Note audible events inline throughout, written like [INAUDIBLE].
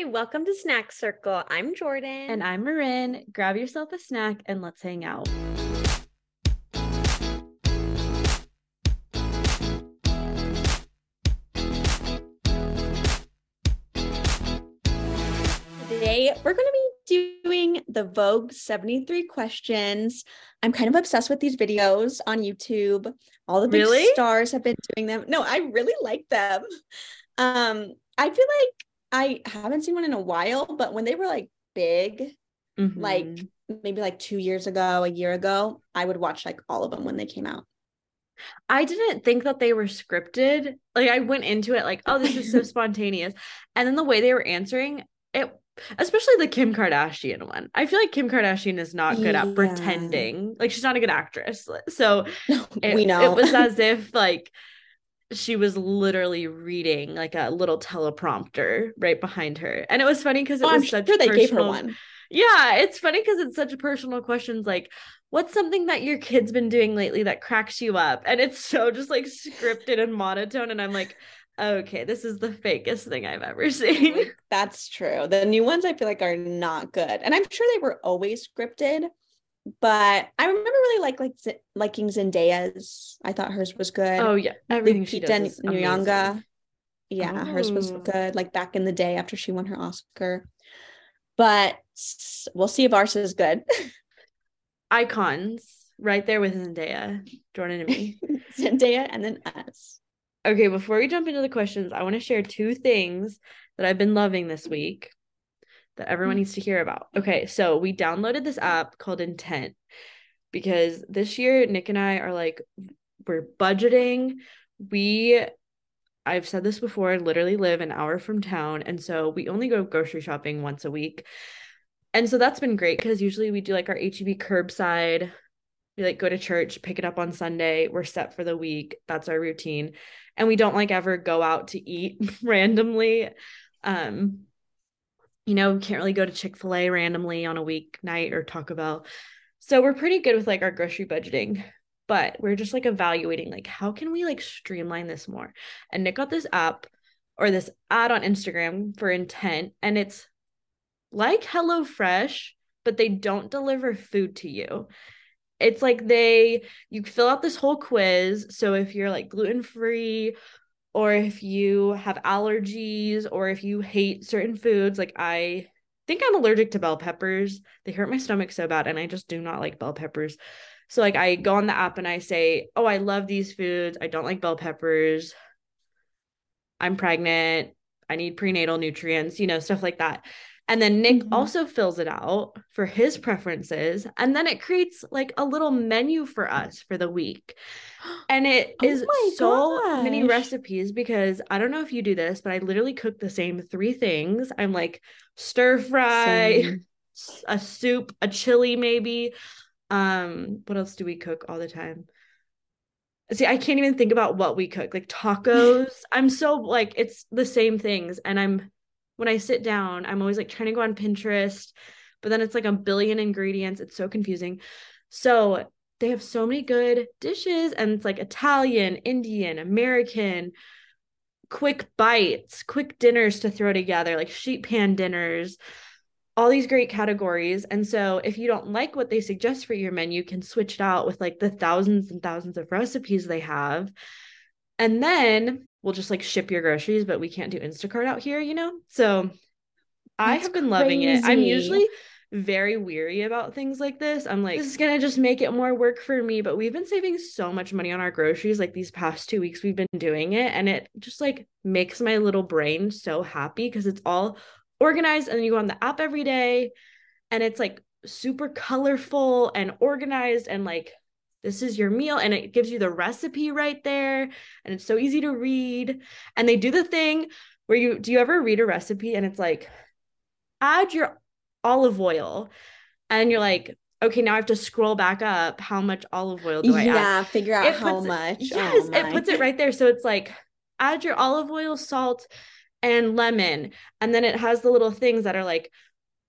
Hi, welcome to Snack Circle. I'm Jordan. And I'm Marin. Grab yourself a snack and let's hang out. Today, we're going to be doing the Vogue 73 questions. I'm kind of obsessed with these videos on YouTube. All the big Really? stars have been doing them. No, I really like them. Um, I feel like I haven't seen one in a while, but when they were like big, like Mhm. maybe like two years ago, a year ago, I would watch like all of them when they came out. I didn't think that they were scripted. Like I went into it like, oh, this is so [LAUGHS] spontaneous. And then the way they were answering it, especially the Kim Kardashian one. I feel like Kim Kardashian is not good Yeah. at pretending. Like she's not a good actress. So [LAUGHS] it, we know it was [LAUGHS] as if like she was literally reading like a little teleprompter right behind her. And it was funny because it Oh, I'm was such sure they gave her personal- one. Yeah, it's funny because it's such a personal questions like what's something that your kid's been doing lately that cracks you up? And it's so just like scripted and monotone. And I'm like, okay, this is the fakest thing I've ever seen. That's true. The new ones I feel like are not good. And I'm sure they were always scripted, but I remember really like like Z- liking Zendaya's. I thought hers was good. Oh yeah, everything she does Lupita is amazing. Nyong'o. Yeah, hers was Oh. good like back in the day after she won her Oscar. But we'll see if ours is good. [LAUGHS] Icons right there with Zendaya, Jordan and me. [LAUGHS] Zendaya and then us. Okay, before we jump into the questions, I want to share two things that I've been loving this week that everyone needs to hear about. Okay, so we downloaded this app called Intent because this year Nick and I are like we're budgeting. We I've said this before, literally live an hour from town and so we only go grocery shopping once a week. And so that's been great because usually we do like our HEB curbside. We like go to church, pick it up on Sunday. We're set for the week. That's our routine. And we don't like ever go out to eat [LAUGHS] randomly. Um, you know, can't really go to Chick-fil-A randomly on a weeknight or Taco Bell. So we're pretty good with like our grocery budgeting. But we're just like evaluating like how can we like streamline this more? And Nick got this app or this ad on Instagram for intent and it's like HelloFresh, but they don't deliver food to you. It's like they you fill out this whole quiz. So if you're like gluten free, or if you have allergies, or if you hate certain foods, like I think I'm allergic to bell peppers. They hurt my stomach so bad, and I just do not like bell peppers. So like I go on the app and I say, "Oh, I love these foods. I don't like bell peppers. I'm pregnant. I need prenatal nutrients, you know, stuff like that." And then Nick Mhm. also fills it out for his preferences. And then it creates like a little menu for us for the week. [GASPS] And it Oh is so many recipes because I don't know if you do this, but I literally cook the same three things. I'm like stir fry, Same. a soup, a chili maybe. Um, what else do we cook all the time? See, I can't even think about what we cook. Like tacos. [LAUGHS] I'm so like it's the same things and I'm when I sit down, I'm always like trying to go on Pinterest, but then it's like a billion ingredients. It's so confusing. So they have so many good dishes, and it's like Italian, Indian, American, quick bites, quick dinners to throw together, like sheet pan dinners, all these great categories. And so if you don't like what they suggest for your menu, you can switch it out with like the thousands and thousands of recipes they have. And then we'll just like ship your groceries, but we can't do Instacart out here, you know? So I have been loving it. I'm usually very weary about things like this. I'm like, this is gonna just make it more work for me. But we've been saving so much money on our groceries like these past two weeks we've been doing it. And it just like makes my little brain so happy because it's all organized and then you go on the app every day and it's like super colorful and organized and like this is your meal and it gives you the recipe right there and it's so easy to read. And they do the thing where you do you ever read a recipe and it's like add your olive oil and you're like okay now i have to scroll back up. How much olive oil do i add? Yeah, figure out It how puts much. Oh yes Oh it puts it right there. So it's like add your olive oil salt and lemon. And then it has the little things that are like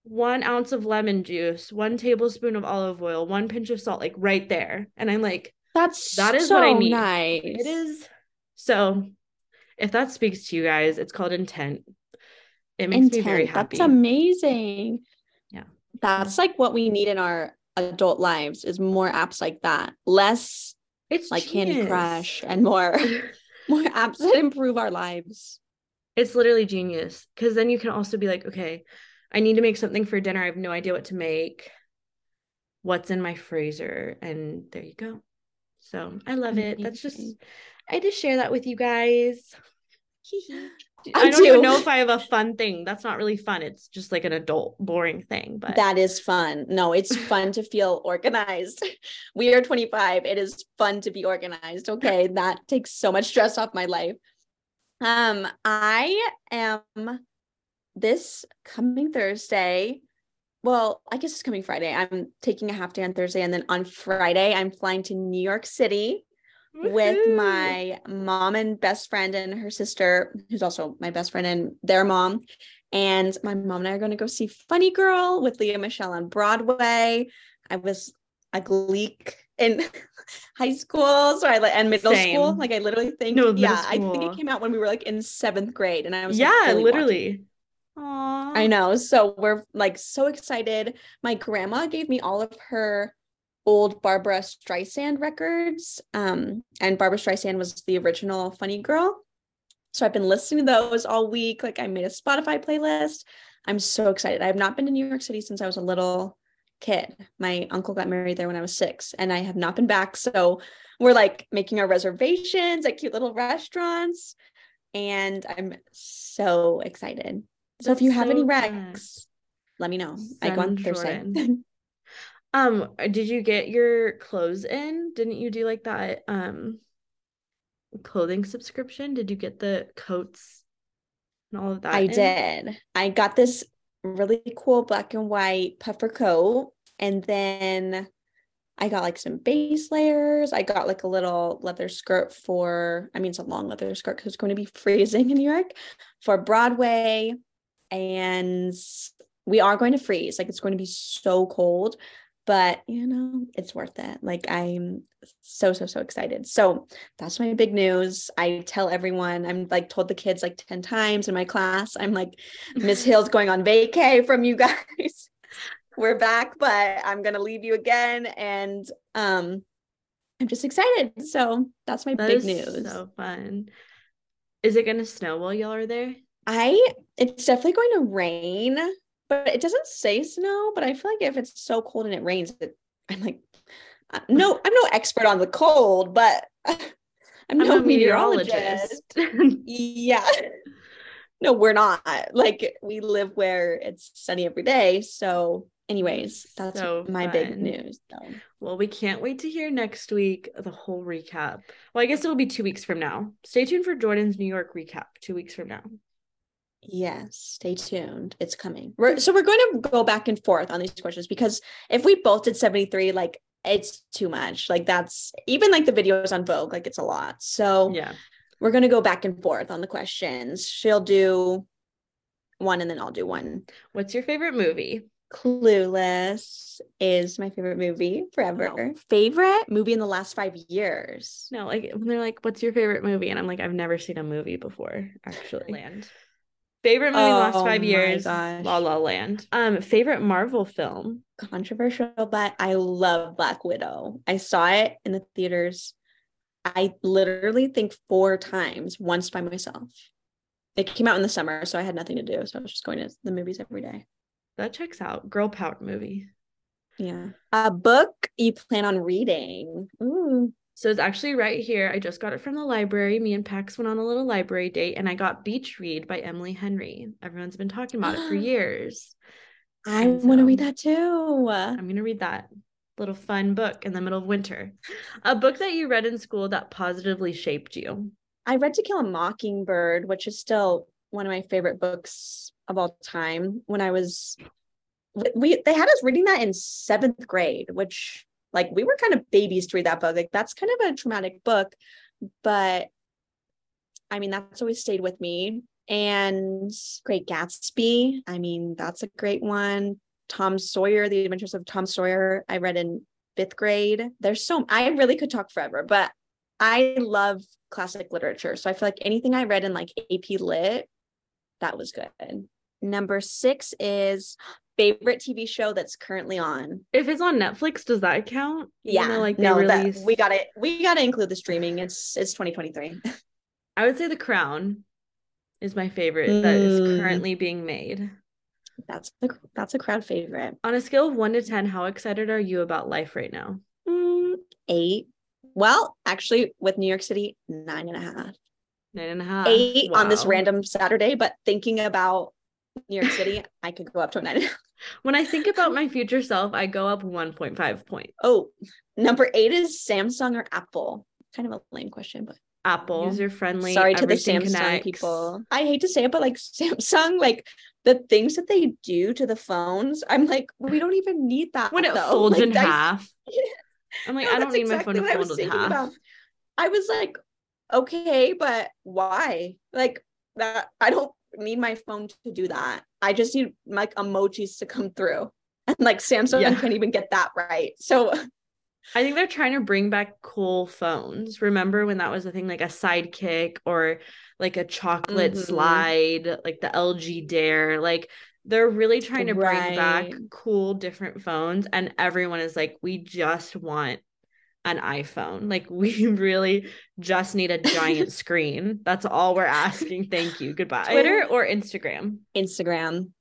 one ounce of lemon juice one tablespoon of olive oil one pinch of salt like right there and i'm like That's That is so what I need. nice. it is so if that speaks to you guys it's called intent It makes and me very happy. That's amazing. Yeah. That's like what we need in our adult lives is more apps like that. Less it's like Candy. Crush and more [LAUGHS] more apps that improve our lives. It's literally genius because then you can also be like, okay, I need to make something for dinner. I have no idea what to make. What's in my freezer? And there you go. So I love it. That's just, I just share that with you guys. I I don't even know if I have a fun thing. That's not really fun. It's just like an adult boring thing. But That is fun. No, it's [LAUGHS] fun to feel organized. We are 25. It is fun to be organized. Okay. That takes so much stress off my life. Um, I am this coming Thursday. Well, I guess it's coming Friday. I'm taking a half day on Thursday, and then on Friday, I'm flying to New York City with my mom and best friend and her sister, who's also my best friend and their mom. And my mom and I are going to go see Funny Girl with Lea Michele on Broadway. I was a gleek in [LAUGHS] high school, so I like and middle school. Like I literally think, No, yeah, I think it came out when we were like in seventh grade, and I was like, yeah, fully watching literally. Aww. I know. So we're like so excited. My grandma gave me all of her old Barbra Streisand records. Um, and Barbra Streisand was the original funny girl. So I've been listening to those all week. Like I made a Spotify playlist. I'm so excited. I have not been to New York City since I was a little kid. My uncle got married there when I was six, and I have not been back. So we're like making our reservations at cute little restaurants. And I'm so excited. So if you have any so fun. recs, let me know. I go on Send Thursday. [LAUGHS] Um, did you get your clothes in? Didn't you do like that um clothing subscription? Did you get the coats and all of that? I in? did. I got this really cool black and white puffer coat, and then I got like some base layers. I got like a little leather skirt for, I mean, it's a long leather skirt because it's going to be freezing in New York for Broadway. And we are going to freeze. Like it's going to be so cold, but you know, it's worth it. Like I'm so, so, so excited. So that's my big news. I tell everyone, I'm like told the kids like 10 times in my class. I'm like, Miss [LAUGHS] Hill's going on vacay from you guys. [LAUGHS] We're back, but I'm gonna leave you again. And um I'm just excited. So that's my That big news. so fun. Is it gonna snow while y'all are there? I it's definitely going to rain, but it doesn't say snow. But I feel like if it's so cold and it rains, it, I'm like, uh, [LAUGHS] no, I'm no expert on the cold, but [LAUGHS] I'm I'm no meteorologist. meteorologist. Yeah. No, we're not. Like we live where it's sunny every day. So, anyways, that's So my big news. So. Well, we can't wait to hear next week the whole recap. Well, I guess it'll be two weeks from now. Stay tuned for Jordan's New York recap two weeks from now. Yes, stay tuned. It's coming. We're, so we're going to go back and forth on these questions because if we both did 73, like it's too much. Like that's even like the videos on Vogue, like it's a lot. So Yeah. we're going to go back and forth on the questions. She'll do one and then I'll do one. What's your favorite movie? Clueless is my favorite movie forever. Favorite movie in the last five years. No, like when they're like, "What's your favorite movie?" and I'm like, "I've never seen a movie before." Actually, Land. Favorite movie the last Oh five my years? gosh. La La Land. Um, favorite Marvel film? Controversial, but I love Black Widow. I saw it in the theaters. I literally think four times, once by myself. It came out in the summer, so I had nothing to do. So I was just going to the movies every day. That checks out. Girl power movie. Yeah. A book you plan on reading. Ooh. So it's actually right here. I just got it from the library. Me and Pax went on a little library date, and I got Beach Read by Emily Henry. Everyone's been talking about it for [GASPS] years. I And want to read that too. I'm gonna read that little fun book in the middle of winter. A book that you read in school that positively shaped you. I read To Kill a Mockingbird, which is still one of my favorite books of all time. When I was, we they had us reading that in seventh grade, which like we were kind of babies to read that book. Like that's kind of a traumatic book, but I mean that's always stayed with me. And Great Gatsby, I mean that's a great one. Tom Sawyer, The Adventures of Tom Sawyer, I read in fifth grade. There's so I really could talk forever, but I love classic literature. So I feel like anything I read in like AP Lit, that was good. Number six is favorite TV show that's currently on. If it's on Netflix, does that count? Even Yeah, though, like they no, release. that, we got to We got to include the streaming. It's it's 2023. I would say The Crown is my favorite that is Mm. currently being made. That's the that's a crowd favorite. On a scale of one to ten, how excited are you about life right now? Mm, eight. Well, actually, with New York City, nine and a half. Nine and a half. eight on this random Saturday, but thinking about New York City, I could go up to a nine. and [LAUGHS] a half. When I think about my future self, I go up 1.5 points. Oh, number eight is Samsung or Apple. Kind of a lame question, but Apple, user friendly. sorry to the Samsung connects. people. I hate to say it, but like Samsung, like the things that they do to the phones, I'm like, we don't even need that. When it though. folds Like, in I- half, [LAUGHS] I'm like, No, I don't need my phone to what I was fold in half. about. I was like, okay, but why? Like that I don't need my phone to do that. I just need like emojis to come through. [LAUGHS] And like Samsung Yeah. can't even get that right. So I think they're trying to bring back cool phones. Remember when that was a thing, like a sidekick or like a chocolate Mhm. slide, like the LG Dare? Like they're really trying to bring back cool different phones, and everyone is like, we just want an iPhone. Like [LAUGHS] we really just need a giant [LAUGHS] screen. That's all we're asking. Thank you. Goodbye. Twitter or Instagram? Instagram.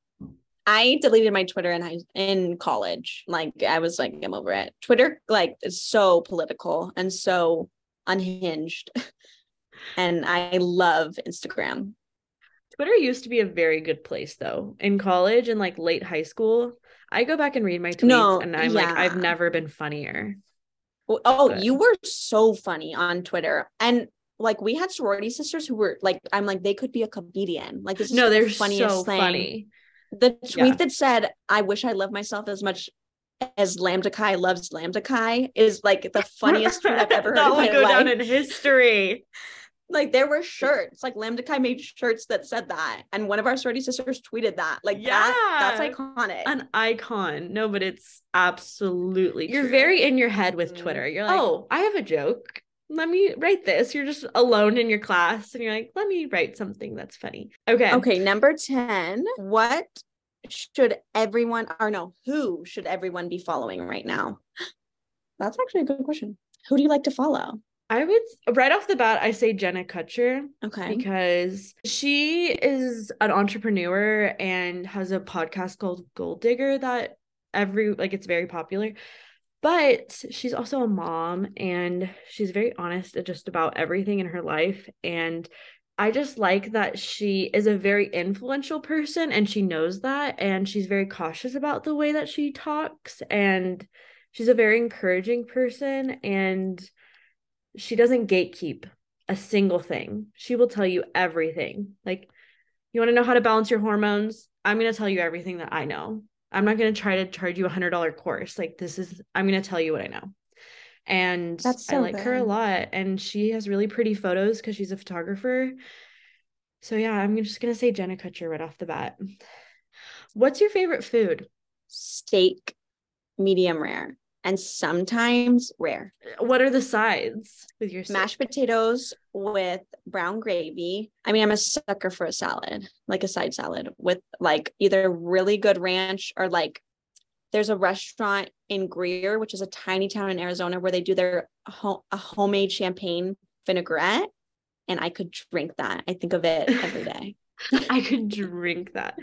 I deleted my Twitter in high in college. Like I was like, I'm over it. Twitter, like, is so political and so unhinged. [LAUGHS] and I love Instagram. Twitter used to be a very good place though. In college and like late high school, I go back and read my tweets No, and I'm like, I've never been funnier. Oh, you were so funny on Twitter. And like we had sorority sisters who were like, I'm like, they could be a comedian. Like this is No, they're funniest so thing. funny. The tweet Yeah. that said, I wish I loved myself as much as Lambda Chi loves Lambda Chi is like the [LAUGHS] funniest tweet I've ever heard that will go life. down in history. Like there were shirts, like Lambda Chi made shirts that said that. And one of our sorority sisters tweeted that. Like that, that's iconic. An icon. No, but it's absolutely You're very in your head with Mhm. Twitter. You're like, oh, I have a joke. Let me write this. You're just alone in your class and you're like, let me write something that's funny. Okay. Okay, number 10. What should everyone, or no, who should everyone be following right now? [GASPS] That's actually a good question. Who do you like to follow? I would right off the bat, I say Jenna Kutcher. Okay. because she is an entrepreneur and has a podcast called Goal Digger that every like it's very popular. But she's also a mom and she's very honest just about everything in her life and I just like that she is a very influential person and she knows that and she's very cautious about the way that she talks and she's a very encouraging person and she doesn't gatekeep a single thing. She will tell you everything. Like, you want to know how to balance your hormones? I'm going to tell you everything that I know. I'm not going to try to charge you a hundred dollar course. Like, this is, I'm going to tell you what I know. And That's I so like her a lot. And she has really pretty photos because she's a photographer. So, yeah, I'm just going to say Jenna Kutcher right off the bat. What's your favorite food? Steak, medium rare, and sometimes rare. What are the sides with your Mashed potatoes with brown gravy. I mean, I'm a sucker for a salad, like a side salad with like either really good ranch or like there's a restaurant in Greer, which is a tiny town in Arizona, where they do their ho- a homemade champagne vinaigrette, and I could drink that. I think of it every day. [LAUGHS] I could drink that.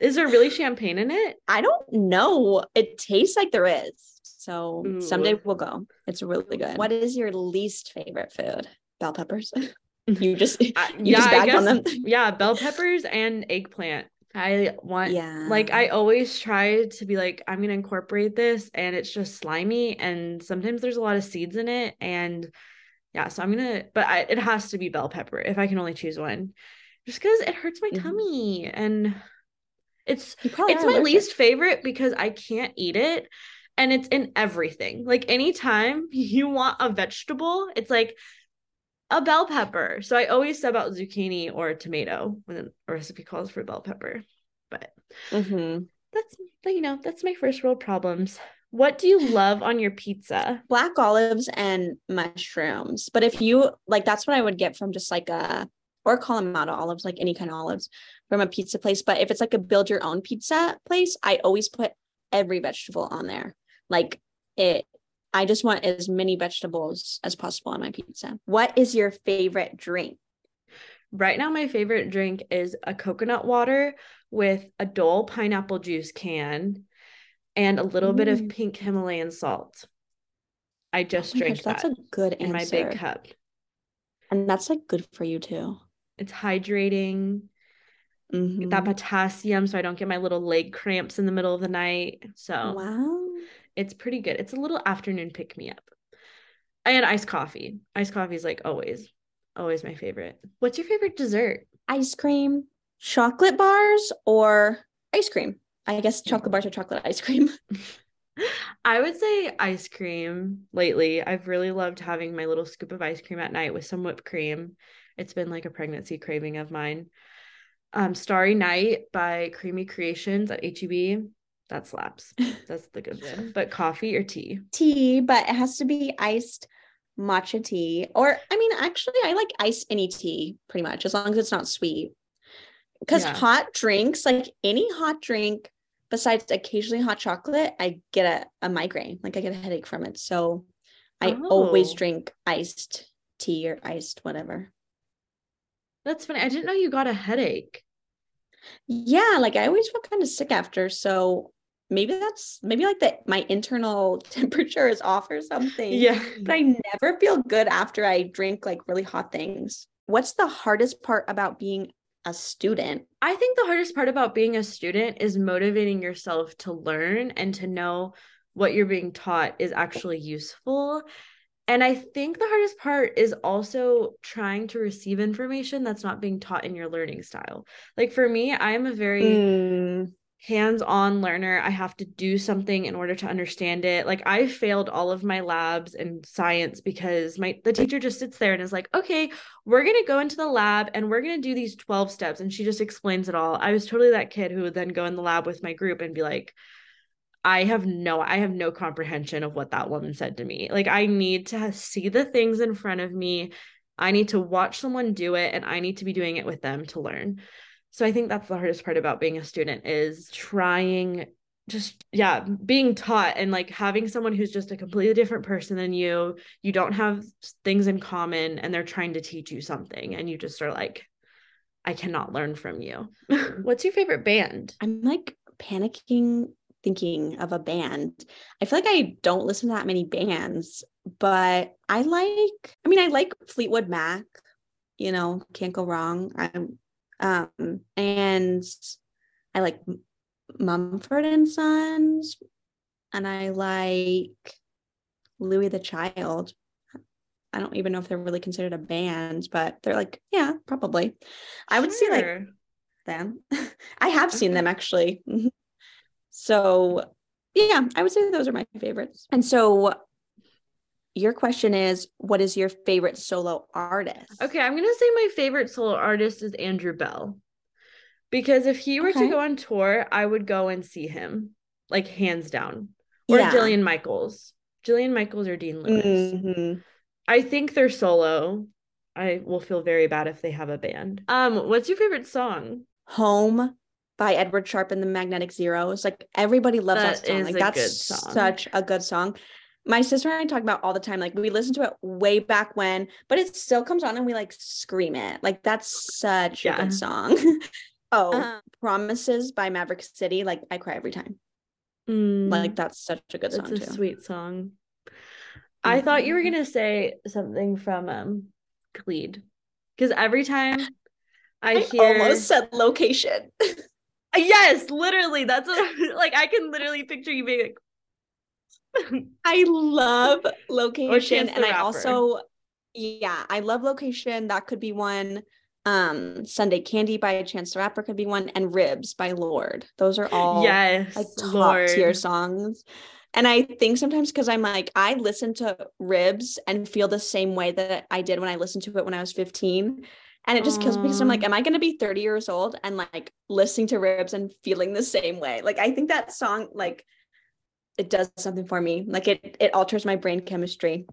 Is there really champagne in it? I don't know. It tastes like there is. So someday we'll go. It's really good. What is your least favorite food? Bell peppers. [LAUGHS] you just you just bagged on them. yeah, bell peppers and eggplant. I want Yeah. like I always try to be like I'm gonna incorporate this and it's just slimy and sometimes there's a lot of seeds in it and yeah, so I'm gonna but I, it has to be bell pepper if I can only choose one. Just because it hurts my Mhm. tummy and it's it's my least favorite because I can't eat it and it's in everything. Like anytime [LAUGHS] you want a vegetable, it's like a bell pepper. So I always sub out zucchini or tomato when a recipe calls for bell pepper. But Mhm. that's you know, that's my first world problems. What do you love on your pizza? Black olives and mushrooms. But if you like, that's what I would get from just like a or Kalamata olives, like any kind of olives. from a pizza place. But if it's like a build your own pizza place, I always put every vegetable on there. Like it, I just want as many vegetables as possible on my pizza. What is your favorite drink? Right now, my favorite drink is a coconut water with a Dole pineapple juice can and a little bit of pink Himalayan salt. I just oh drank gosh, That's a good in my big cup. And that's like good for you too. It's hydrating. Mm-hmm. That potassium so I don't get my little leg cramps in the middle of the night. So wow. It's pretty good. It's a little afternoon pick me up. And iced coffee. Iced coffee is like always, always my favorite. What's your favorite dessert? Ice cream, chocolate bars, or ice cream. I guess chocolate bars or chocolate ice cream. [LAUGHS] [LAUGHS] I would say ice cream lately. I've really loved having my little scoop of ice cream at night with some whipped cream. It's been like a pregnancy craving of mine. Um, Starry Night by Creamy Creations at HEB. That slaps. [LAUGHS] That's the good one. But coffee or tea? Tea, but it has to be iced matcha tea. Or I mean, actually, I like iced any tea pretty much, as long as it's not sweet. Because yeah. hot drinks, like any hot drink, besides occasionally hot chocolate, I get a, a migraine. Like I get a headache from it. So I oh. always drink iced tea or iced whatever. That's funny. I didn't know you got a headache. Yeah, like I always feel kind of sick after. So maybe that's maybe like that my internal [LAUGHS] temperature is off or something. Yeah. But I never feel good after I drink like really hot things. What's the hardest part about being a student? I think the hardest part about being a student is motivating yourself to learn and to know what you're being taught is actually useful. And I think the hardest part is also trying to receive information that's not being taught in your learning style. Like for me, I'm a very mm hands-on learner i have to do something in order to understand it. Like i failed all of my labs in science because my the teacher just sits there and is like okay we're going to go into the lab and we're going to do these 12 steps and she just explains it all. I was totally that kid who would then go in the lab with my group and be like i have no i have no comprehension of what that woman said to me. Like i need to see the things in front of me. I need to watch someone do it and i need to be doing it with them to learn so i think that's the hardest part about being a student is trying just yeah being taught and like having someone who's just a completely different person than you you don't have things in common and they're trying to teach you something and you just are like i cannot learn from you. [LAUGHS] What's your favorite band? I'm like panicking thinking of a band. I feel like i don't listen to that many bands but i like i mean i like fleetwood mac you know can't go wrong. I'm um, and I like Mumford and Sons, and I like Louis the Child. I don't even know if they're really considered a band, but they're like, yeah, probably. I would see like them. [LAUGHS] I have seen them actually. [LAUGHS] so, yeah, I would say those are my favorites. And so, your question is what is your favorite solo artist? Okay, I'm going to say my favorite solo artist is Andrew Belle. Because if he were okay. to go on tour, I would go and see him, like hands down. Or yeah. Jillian Michaels. Jillian Michaels or Dean Lewis. Mm-hmm. I think they're solo. I will feel very bad if they have a band. Um, what's your favorite song? Home by Edward Sharpe and the Magnetic Zeros. Like everybody loves that, that song. Like that's song. such a good song my sister and I talk about all the time. Like we listened to it way back when, but it still comes on and we like scream it. Like that's such yeah. a good song. [LAUGHS] oh, uh-huh. Promises by Maverick City. Like I cry every time. Mm, like that's such a good song. It's a too. sweet song. I thought you were mm-hmm. gonna say something from um Khalid. Because every time I, I hear almost said location. [LAUGHS] yes, literally. That's what, [LAUGHS] like I can literally picture you being like [LAUGHS] I love location and I also yeah, I love location. That could be one. Um, Sunday Candy by Chance the Rapper could be one, and Ribs by Lorde. Those are all yes, like top tier songs. And I think sometimes because I'm like, I listen to Ribs and feel the same way that I did when I listened to it when I was 15. And it just kills me because I'm like, am I going to be 30 years old and like listening to Ribs and feeling the same way? Like, I think that song, like, it does something for me. Like it it alters my brain chemistry.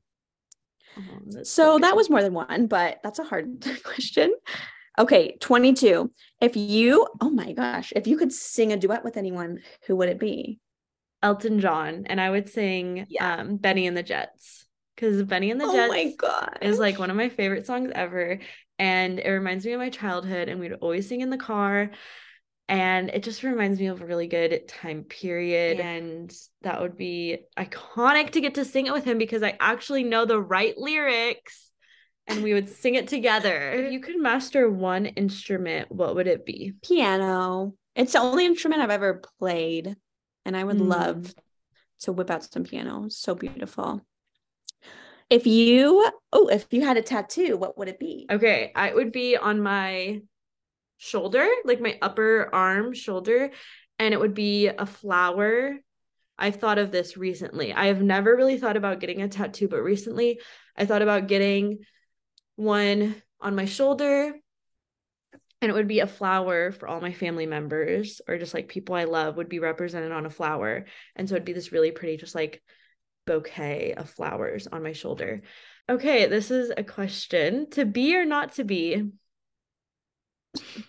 Oh, so, so that was more than one, but that's a hard [LAUGHS] question. Okay, 22. If you, oh my gosh, if you could sing a duet with anyone, who would it be? Elton John, and I would sing Yeah. um, Benny and the Jets because Benny and the oh Jets my god. is like one of my favorite songs ever, and it reminds me of my childhood. And we'd always sing in the car, and it just reminds me of a really good time period. And that would be iconic to get to sing it with him because I actually know the right lyrics, and we would sing it together. If you could master one instrument, what would it be? piano. It's the only instrument I've ever played, and I would Mm. love to whip out some piano. It's so beautiful. If you, oh, if you had a tattoo, what would it be? Okay, I would be on my shoulder, like my upper arm shoulder, and it would be a flower. I've thought of this recently. I have never really thought about getting a tattoo, but recently I thought about getting one on my shoulder, and it would be a flower for all my family members or just like people I love would be represented on a flower. And so it'd be this really pretty, just like bouquet of flowers on my shoulder. Okay, this is a question to be or not to be.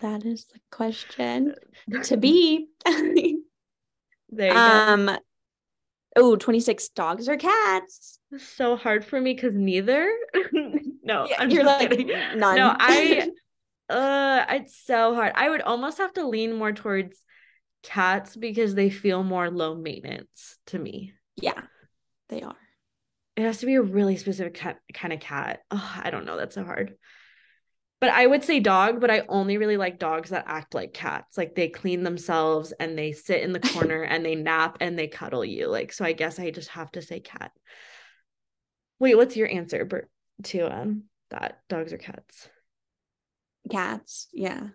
That is the question. to be. [LAUGHS] There you go. um, oh, 26 dogs or cats? So hard for me because neither. [LAUGHS] no, Yeah, I'm you're like, kidding. none. No, I [LAUGHS] uh it's so hard. I would almost have to lean more towards cats because they feel more low maintenance to me. Yeah, they are. It has to be a really specific cat, kind of cat. Oh, I don't know. That's so hard. But I would say dog, but I only really like dogs that act like cats. Like they clean themselves and they sit in the [LAUGHS] corner and they nap and they cuddle you. Like, so I guess I just have to say cat. Wait, what's your answer Bert, to um that dogs or cats? Cats, yeah.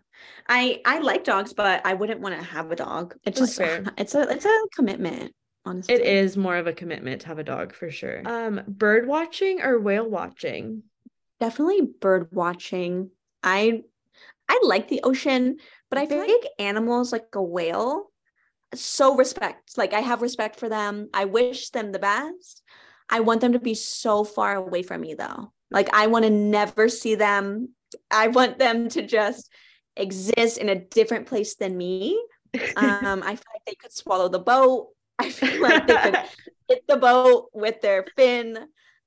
I I like dogs, but I wouldn't want to have a dog. It's That's just fair. [LAUGHS] it's a it's a commitment, honestly. It is more of a commitment to have a dog for sure. Um, bird watching or whale watching? definitely bird watching. I I like the ocean, but I feel like animals like a whale so respect. Like I have respect for them. I wish them the best. I want them to be so far away from me though. Like I want to never see them. I want them to just exist in a different place than me. [LAUGHS] Um, I feel like they could swallow the boat. [LAUGHS] I feel like they could [LAUGHS] hit the boat with their fin.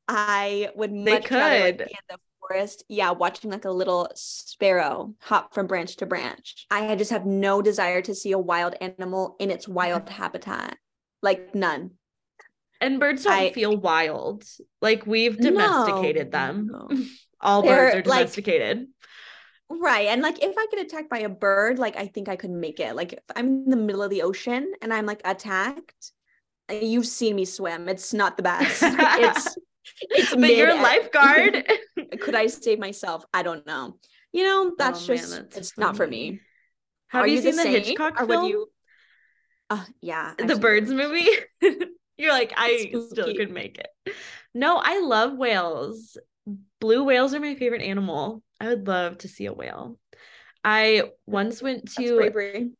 I would much rather like, could. be in the forest. Yeah, watching like a little sparrow hop from branch to branch. I just have no desire to see a wild animal in its wild mm-hmm. habitat. Like none. And birds don't I- feel wild. Like we've domesticated No, them. no. [LAUGHS] All They're, birds are like- domesticated. Right. And like if I get attacked by a bird, like I think I could make it. Like if I'm in the middle of the ocean and I'm like attacked, you've seen me swim. It's not the best. [LAUGHS] it's it's but you're a [LAUGHS] lifeguard. could I save myself? I don't know. You know, that's Oh, man, just that's it's not for me. Have Are you, the seen the same, Hitchcock or film? would you uh, yeah. I've the birds movie? [LAUGHS] you're like, I still could make it. No, I love whales. Blue whales are my favorite animal. I would love to see a whale. I once went to.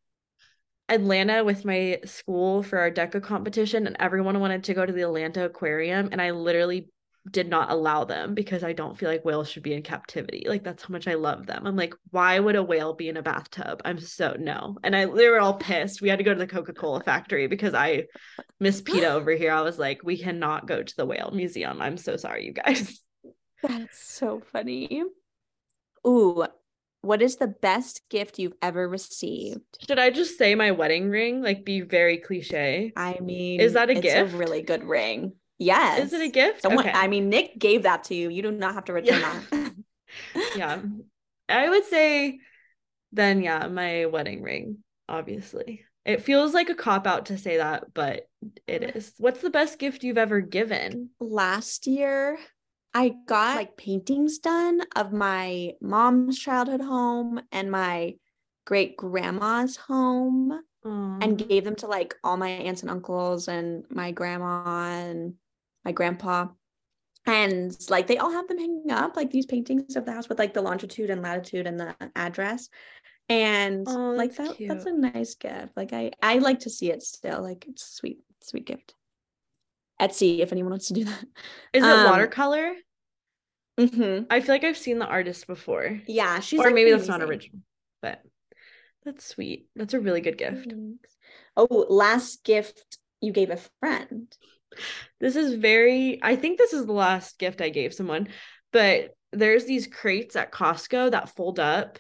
Atlanta with my school for our DECA competition, and everyone wanted to go to the Atlanta Aquarium, and I literally did not allow them because I don't feel like whales should be in captivity. Like that's how much I love them. I'm like, why would a whale be in a bathtub? I'm so no. And I they were all pissed. We had to go to the Coca-Cola factory because I Miss [LAUGHS] PETA over here. I was like, we cannot go to the whale museum. I'm so sorry, you guys. That's so funny. Ooh, what is the best gift you've ever received? Should I just say my wedding ring? Like be very cliche. I mean, Is that a it's gift? a really good ring. Yes. Is it a gift? Someone, Okay. I mean, Nick gave that to you. You do not have to return Yeah. that. [LAUGHS] yeah i would say then yeah my wedding ring obviously it feels like a cop out to say that but it is what's the best gift you've ever given Last year, I got like paintings done of my mom's childhood home and my great grandma's home and mm. gave them to like all my aunts and uncles and my grandma and my grandpa. And like they all have them hanging up, like these paintings of the house with like the longitude and latitude and the address. And Oh, like that's that that's a nice gift. Like I I like to see it still. Like it's a sweet, sweet gift. Etsy, if anyone wants to do that. is it Um, watercolor Mm-hmm. I feel like I've seen the artist before. Yeah, she's or like maybe pretty that's not original, but that's sweet. That's a really good gift. Thanks. Oh, last gift you gave a friend. This is very, I think this is the last gift I gave someone, but there's these crates at Costco that fold up,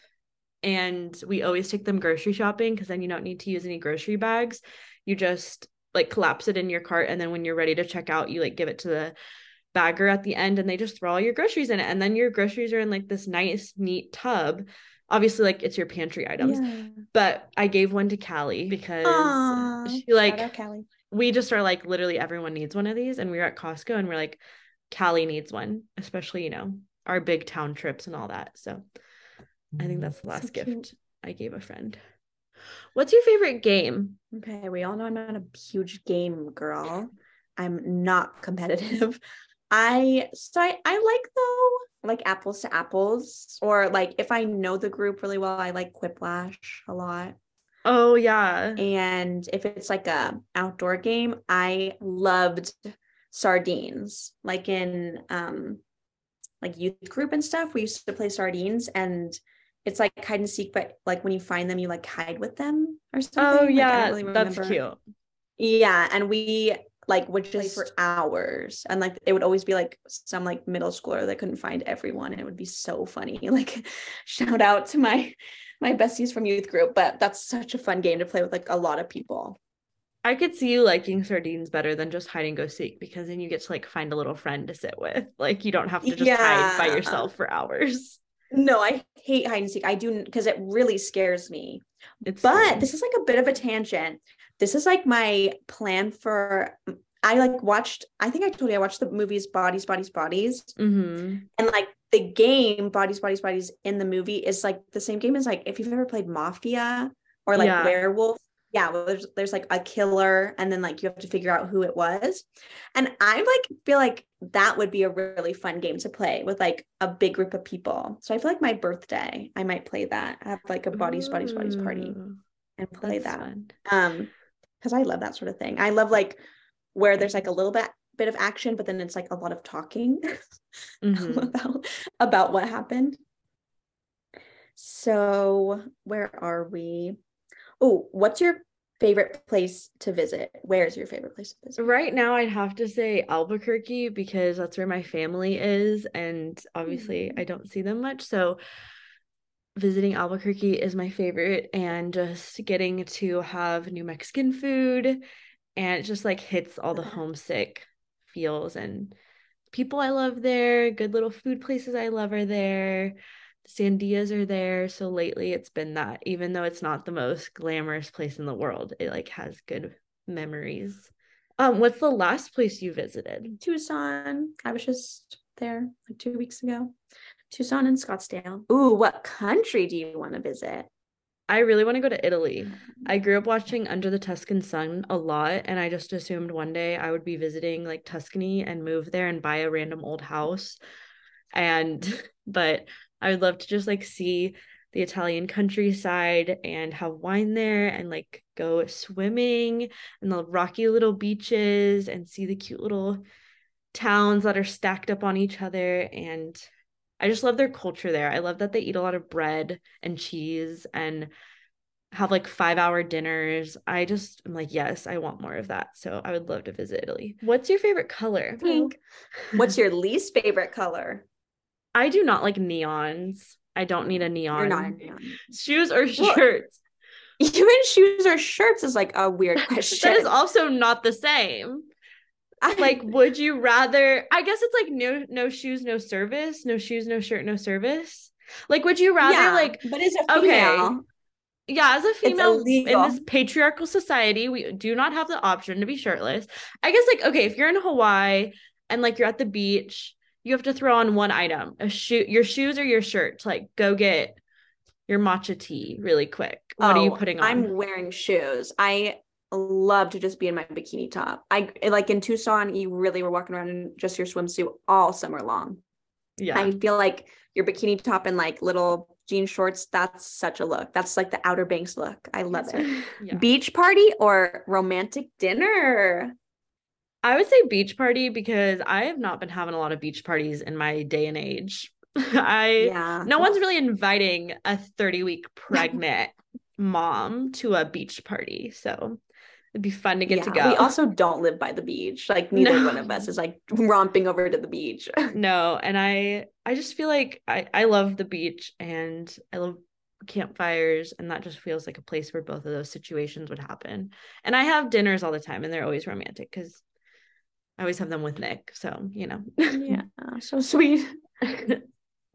and we always take them grocery shopping because then you don't need to use any grocery bags. You just like collapse it in your cart, and then when you're ready to check out, you like give it to the bagger at the end, and they just throw all your groceries in it. And then your groceries are in like this nice, neat tub. Obviously, like it's your pantry items, Yeah. but I gave one to Callie because Aw, she like out Callie. we just are like literally everyone needs one of these and we were at Costco and we're like Callie needs one especially you know our big town trips and all that so I think mm, that's the last cute. gift I gave a friend what's your favorite game Okay, we all know I'm not a huge game girl. I'm not competitive. [LAUGHS] I so I, I like though like apples to apples or like if I know the group really well, I like Quiplash a lot. oh yeah And if it's like a outdoor game, I loved sardines. Like in um like youth group and stuff, we used to play sardines and it's like hide and seek, but like when you find them, you like hide with them or oh, something. oh Like, yeah really that's remember. cute Yeah, and we like would play for Just- hours, and like it would always be like some like middle schooler that couldn't find everyone. and It would be so funny. [LAUGHS] Like, shout out to my my besties from youth group, but that's such a fun game to play with like a lot of people. I could see you liking sardines better than just hide and go seek because then you get to like find a little friend to sit with like you don't have to just hide by yourself for hours No, I hate hide and seek. I do because it really scares me. it's But scary. this is like a bit of a tangent. This is like my plan for. I like watched. I think I told you I watched the movies Bodies, Bodies, Bodies. Mhm. and like the game bodies bodies bodies in the movie is like the same game as like if you've ever played mafia or like Yeah. werewolf yeah well, there's there's like a killer and then like you have to figure out who it was and i like feel like that would be a really fun game to play with like a big group of people so i feel like my birthday i might play that i have like a bodies bodies bodies party and play that's that fun. um because i love that sort of thing i love like where there's like a little bit bit of action but then it's like a lot of talking [LAUGHS] Mhm. about about what happened. So, where are we? Oh, what's your favorite place to visit? Where's your favorite place to visit? Right now, I'd have to say Albuquerque because that's where my family is. And obviously, Mm. I don't see them much. So, visiting Albuquerque is my favorite. And just getting to have New Mexican food and it just like hits all the homesick feels and people I love there. Good little food places I love are there. Sandias are there. So, lately, it's been that, even though it's not the most glamorous place in the world, it like has good memories. Um, what's the last place you visited? Tucson. I was just there like two weeks ago. Tucson and Scottsdale. Ooh, what country do you want to visit? I really want to go to Italy. I grew up watching Under the Tuscan Sun a lot, and I just assumed one day I would be visiting like Tuscany and move there and buy a random old house. And, [LAUGHS] but I would love to just like see the Italian countryside and have wine there and like go swimming and the rocky little beaches and see the cute little towns that are stacked up on each other. And I just love their culture there. I love that they eat a lot of bread and cheese and have like five hour dinners. I just am like, yes, I want more of that. So I would love to visit Italy. What's your favorite color? Pink. What's your least favorite color? I do not like neons. I don't need a neon. You're not a neon. Shoes or Well, shirts. Even shoes or shirts is like a weird question. [LAUGHS] that is also not the same. I- Like, would you rather? I guess it's like no, no shoes, no service. No shoes, no shirt, no service. Like, would you rather yeah, like but as a okay, female, yeah, as a female in this patriarchal society, we do not have the option to be shirtless. I guess like okay, if you're in Hawaii and like you're at the beach, you have to throw on one item, a shoe, your shoes or your shirt to like go get your matcha tea really quick. What are you Oh, putting on? I'm wearing shoes. I love to just be in my bikini top. I like in Tucson, you really were walking around in just your swimsuit all summer long. yeah. I feel like your bikini top and like little jean shorts, that's such a look. That's like the Outer Banks look. I love it. [LAUGHS] yeah. Beach party or romantic dinner? I would say beach party because I have not been having a lot of beach parties in my day and age. [LAUGHS] I Yeah. no one's really inviting a 30 week pregnant [LAUGHS] mom to a beach party. So it'd be fun to get to go. We also don't live by the beach. Like [LAUGHS] neither one of us is like romping over to the beach. no, and I I just feel like I I love the beach and I love campfires and that just feels like a place where both of those situations would happen. And I have dinners all the time and they're always romantic cuz I always have them with Nick. So, you know. yeah, [LAUGHS] so sweet.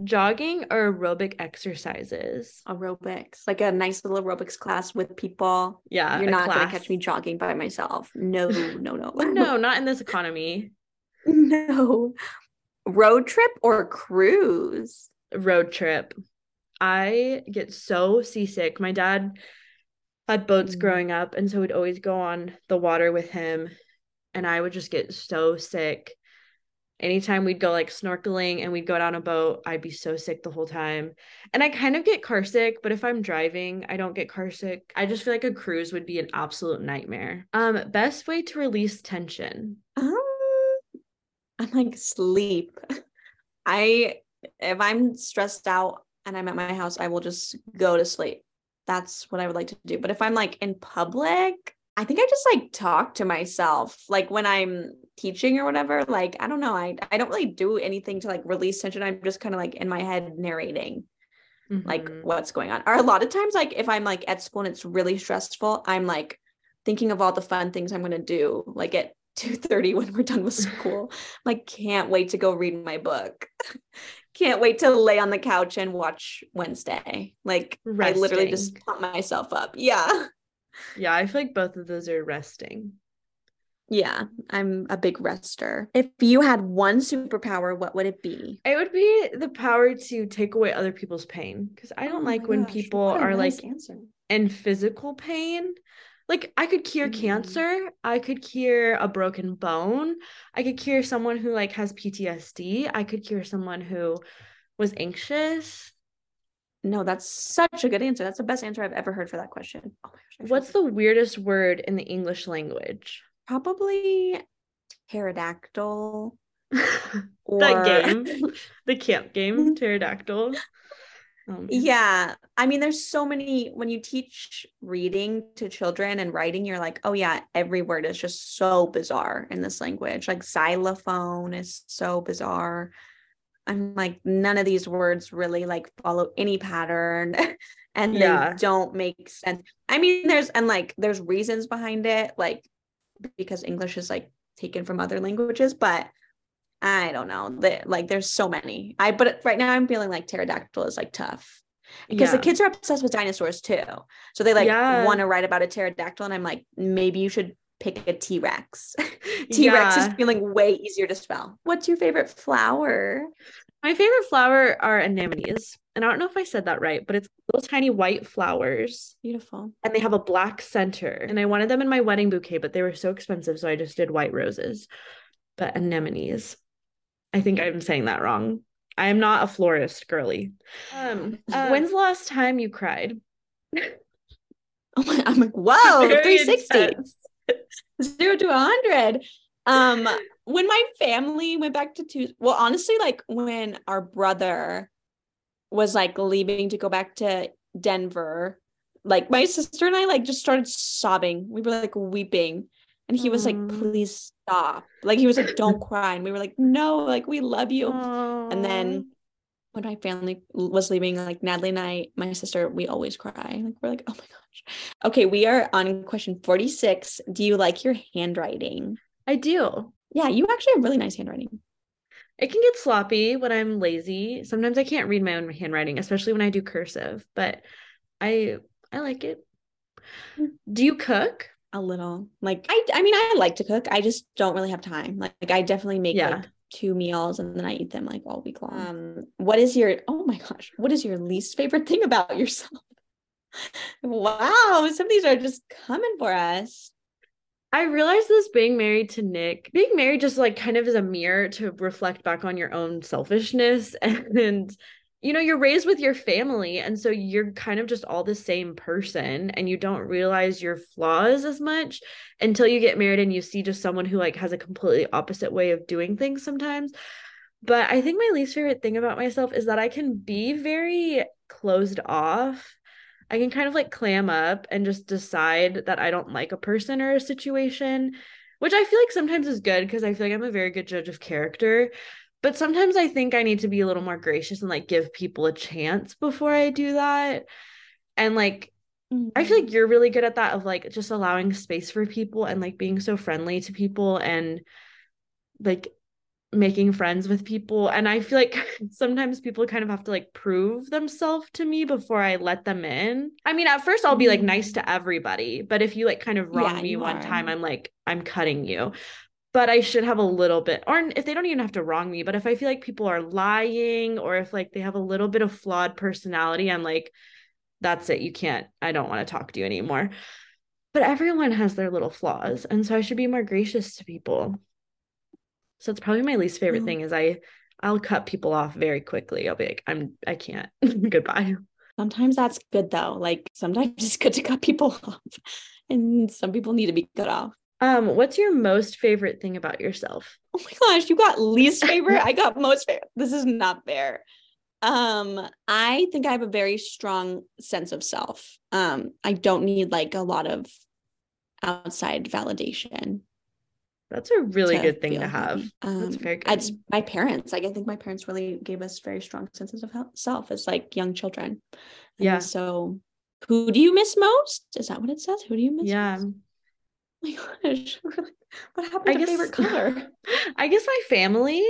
Jogging or aerobic exercises? Aerobics, like a nice little aerobics class with people. Yeah. You're not gonna catch me jogging by myself. No, no, [LAUGHS] no. No, not in this economy. [LAUGHS] no. Road trip or cruise? Road trip. I get so seasick. My dad had boats Mm. growing up, and so we'd always go on the water with him. And I would just get so sick. Anytime we'd go like snorkeling and we'd go down a boat, I'd be so sick the whole time. And I kind of get car sick, but if I'm driving, I don't get car sick. I just feel like a cruise would be an absolute nightmare. Um, best way to release tension. Um, I'm like sleep. [LAUGHS] I if I'm stressed out and I'm at my house, I will just go to sleep. That's what I would like to do. But if I'm like in public, I think I just like talk to myself. Like when I'm teaching or whatever, like I don't know, I I don't really do anything to like release tension. I'm just kind of like in my head narrating like Mhm. what's going on. Or a lot of times, like if I'm like at school and it's really stressful, I'm like thinking of all the fun things I'm gonna do, like at [LAUGHS] 2:30 when we're done with school. [LAUGHS] like, can't wait to go read my book. [LAUGHS] can't wait to lay on the couch and watch Wednesday. Like I literally just Resting. pump myself up. Yeah. Yeah, I feel like both of those are resting. Yeah. I'm a big rester. If you had one superpower, what would it be? It would be the power to take away other people's pain because I don't Oh like when gosh, people are nice like answer. in physical pain. Like I could cure Mm. cancer, I could cure a broken bone, I could cure someone who like has PTSD, I could cure someone who was anxious. No, that's such a good answer. That's the best answer I've ever heard for that question. Oh my gosh. What's the weirdest word in the English language? probably pterodactyl [LAUGHS] or that game, [LAUGHS] the camp game, pterodactyl. Oh, yeah i mean there's so many when you teach reading to children and writing you're like oh yeah every word is just so bizarre in this language like xylophone is so bizarre i'm like none of these words really like follow any pattern [LAUGHS] and Yeah. they don't make sense i mean there's and like there's reasons behind it like because english is like taken from other languages but I don't know. The, like there's so many. I but right now I'm feeling like pterodactyl is like tough. Because the kids are obsessed with dinosaurs too. So they like Yeah. want to write about a pterodactyl and I'm like maybe you should pick a T-Rex. [LAUGHS] T-Rex is feeling way easier to spell. What's your favorite flower? My favorite flower are anemones. And I don't know if I said that right, but it's little tiny white flowers Beautiful. and they have a black center. And I wanted them in my wedding bouquet, but they were so expensive. So I just did white roses. But anemones. I think I'm saying that wrong. I am not a florist, girly. Um, [LAUGHS] Um, when's the last time you cried? Oh [LAUGHS] my, I'm like, whoa, 360. intense. Zero to a hundred. Um, when my family went back to Tuesday, well, honestly, like when our brother was like leaving to go back to Denver, like my sister and I like just started sobbing. We were like weeping. And he was like, please stop. Like he was like, don't cry. And we were like, no, like we love you. And then when my family was leaving, like Natalie and I, my sister, we always cry. Like we're like, oh my gosh. Okay, we are on question 46. Do you like your handwriting? I do. Yeah, you actually have really nice handwriting. It can get sloppy when I'm lazy. Sometimes I can't read my own handwriting, especially when I do cursive, but I I like it. Mm. Do you cook? A little. Like I I mean, I like to cook. I just don't really have time. Like, like I definitely make Yeah. like two meals and then I eat them like all week long. Um, what is your oh my gosh, what is your least favorite thing about yourself? Wow, some of these are just coming for us. I realized this being married to Nick. Being married just like kind of is a mirror to reflect back on your own selfishness [LAUGHS] and you know, you're raised with your family. And so you're kind of just all the same person and you don't realize your flaws as much until you get married and you see just someone who like has a completely opposite way of doing things sometimes. But I think my least favorite thing about myself is that I can be very closed off. I can kind of like clam up and just decide that I don't like a person or a situation, which I feel like sometimes is good because I feel like I'm a very good judge of character. But sometimes I think I need to be a little more gracious and like give people a chance before I do that. And like, mm-hmm. I feel like mm-hmm. you're really good at that of like just allowing space for people and like being so friendly to people and like making friends with people and i feel like [LAUGHS] sometimes people kind of have to like prove themselves to me before i let them in i mean at first i'll be like nice to mm. everybody but if you like kind of wrong yeah, me one are. time i'm like i'm cutting you but i should have a little bit or if they don't even have to wrong me but if i feel like people are lying or if like they have a little bit of flawed personality i'm like that's it you can't i don't want to talk to you anymore but everyone has their little flaws and so i should be more gracious to people so it's probably my least favorite oh. thing is I I'll cut people off very quickly. I'll be like, I'm I can't. [LAUGHS] Goodbye. Sometimes that's good though. Like sometimes it's good to cut people [LAUGHS] off. And some people need to be cut off. Um, what's your most favorite thing about yourself? [LAUGHS] Oh my gosh, you got least favorite. I got most favorite. This is not fair. Um, I think I have a very strong sense of self. Um, I don't need like a lot of outside validation. That's a really good thing to have. Um, That's very good. It's my parents. Like I think my parents really gave us very strong senses of self as like young children. And yeah. So, who do you miss most? Is that what it says? Who do you miss? Yeah. Most? Oh [LAUGHS] my gosh, [LAUGHS] what happened I to guess, favorite color? [LAUGHS] I guess my family.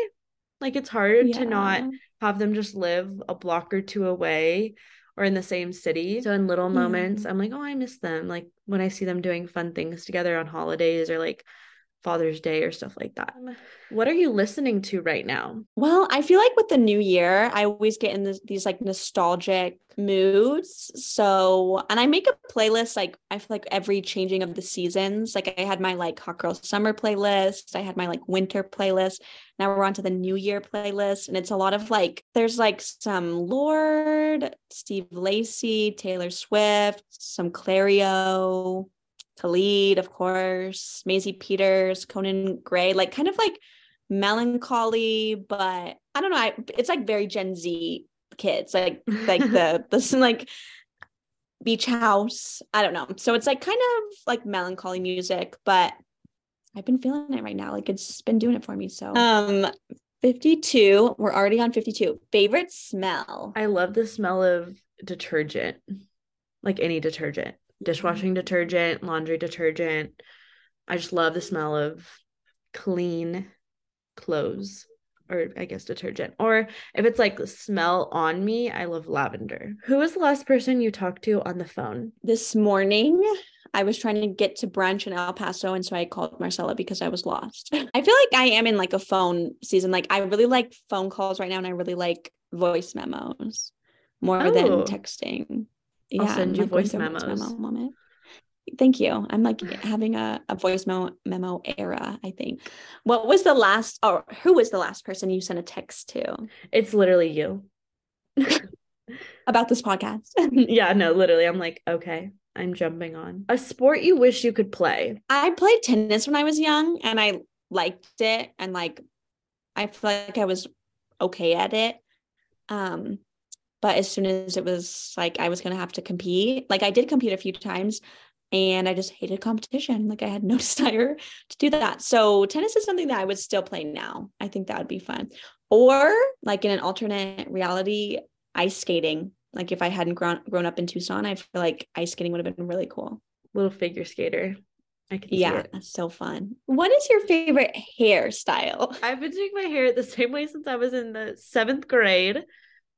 Like it's hard yeah. to not have them just live a block or two away or in the same city. So in little moments, I'm like, oh, I miss them. Like when I see them doing fun things together on holidays or like Father's Day or stuff like that. Um, what are you listening to right now? Well, I feel like with the new year, I always get in this, these like nostalgic moods. So, and I make a playlist like I feel like every changing of the seasons. Like I had my like Hot Girl Summer playlist, I had my like winter playlist. Now we're on to the new year playlist, and it's a lot of like there's like some Lorde, Steve Lacy, Taylor Swift, some Clairo, Khalid, of course, Maisie Peters, Conan Gray, like kind of like melancholy, but I don't know. I, it's like very Gen Z kids, like like the [LAUGHS] this [LAUGHS] like beach house. I don't know. So it's like kind of like melancholy music, but I've been feeling it right now. Like it's been doing it for me. So um 52. We're already on 52. Favorite smell. I love the smell of detergent. Like any detergent dishwashing mm-hmm. detergent, laundry detergent. I just love the smell of clean clothes or I guess detergent. Or if it's like the smell on me, I love lavender. Who was the last person you talked to on the phone? This morning, I was trying to get to brunch in El Paso. And so I called Marcella because I was lost. [LAUGHS] I feel like I am in like a phone season. Like I really like phone calls right now and I really like voice memos more oh. than texting. I'll yeah, send you like voice memos. Memo moment. Thank you. I'm like [SIGHS] having a, a voice memo, memo era, I think. What was the last or who was the last person you sent a text to? It's literally you. [LAUGHS] About this podcast. [LAUGHS] yeah, no, literally. I'm like, okay, I'm jumping on. A sport you wish you could play. I played tennis when I was young and I liked it and like I feel like I was okay at it. Um but as soon as it was like I was going to have to compete, like I did compete a few times and I just hated competition. Like I had no [LAUGHS] desire to do that. So tennis is something that I would still play now. I think that would be fun. Or like in an alternate reality, ice skating. Like if I hadn't grown grown up in Tucson, I feel like ice skating would have been really cool. Little figure skater. I can see that. yeah, that's so fun. What is your favorite hairstyle? I've been doing my hair the same way since I was in the seventh grade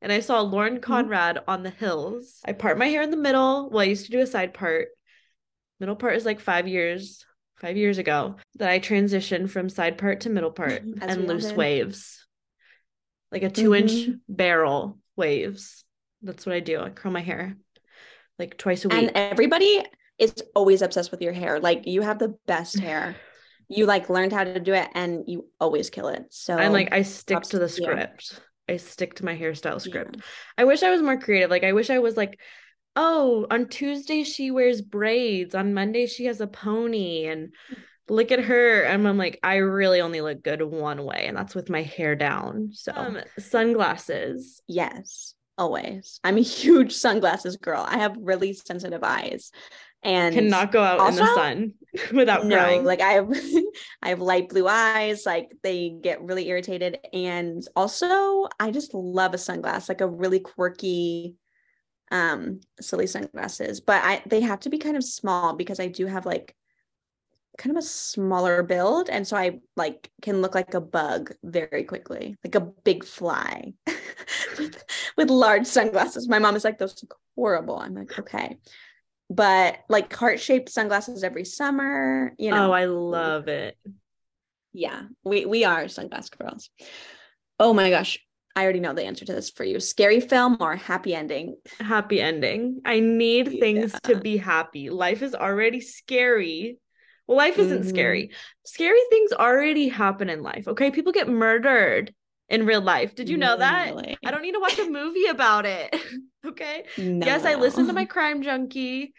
and I saw Lauren mm-hmm. Conrad mm-hmm. on the hills. I part my hair in the middle. Well, I used to do a side part. Middle part is like five years, five years ago that I transitioned from side part to middle part [LAUGHS] and loose waves. Like a 2 inch mm-hmm. barrel waves. That's what I do. I curl my hair like twice a week. And everybody is always obsessed with your hair. Like you have the best [SIGHS] hair. you like learned how to do it and you always kill it. So I'm like I stick to the script. I stick to my hairstyle script. Yeah. I wish I was more creative. Like I wish I was like, oh, on Tuesday she wears braids, on Monday she has a pony and look at her and i'm like i really only look good one way and that's with my hair down so um, sunglasses yes always i'm a [LAUGHS] huge sunglasses girl i have really sensitive eyes and cannot go out also, in the sun [LAUGHS] without no, crying. Like I have [LAUGHS] I have light blue eyes, like they get really irritated. And also I just love a sunglass, like a really quirky um silly sunglasses. But I they have to be kind of small because I do have like kind of a smaller build and so i like can look like a bug very quickly like a big fly [LAUGHS] with, with large sunglasses my mom is like those look horrible i'm like okay but like heart shaped sunglasses every summer. You know. Oh, I love it. Yeah, we we are sunglass girls. Oh my gosh, I already know the answer to this for you. Scary film or happy ending? Happy ending. I need yeah. things to be happy. Life is already scary. Well, life isn't mm-hmm. scary. Scary things already happen in life. Okay, people get murdered in real life. Did you know that? I don't need to watch a movie about it. [LAUGHS] okay. No. Yes, I listen to my [LAUGHS] crime junkie,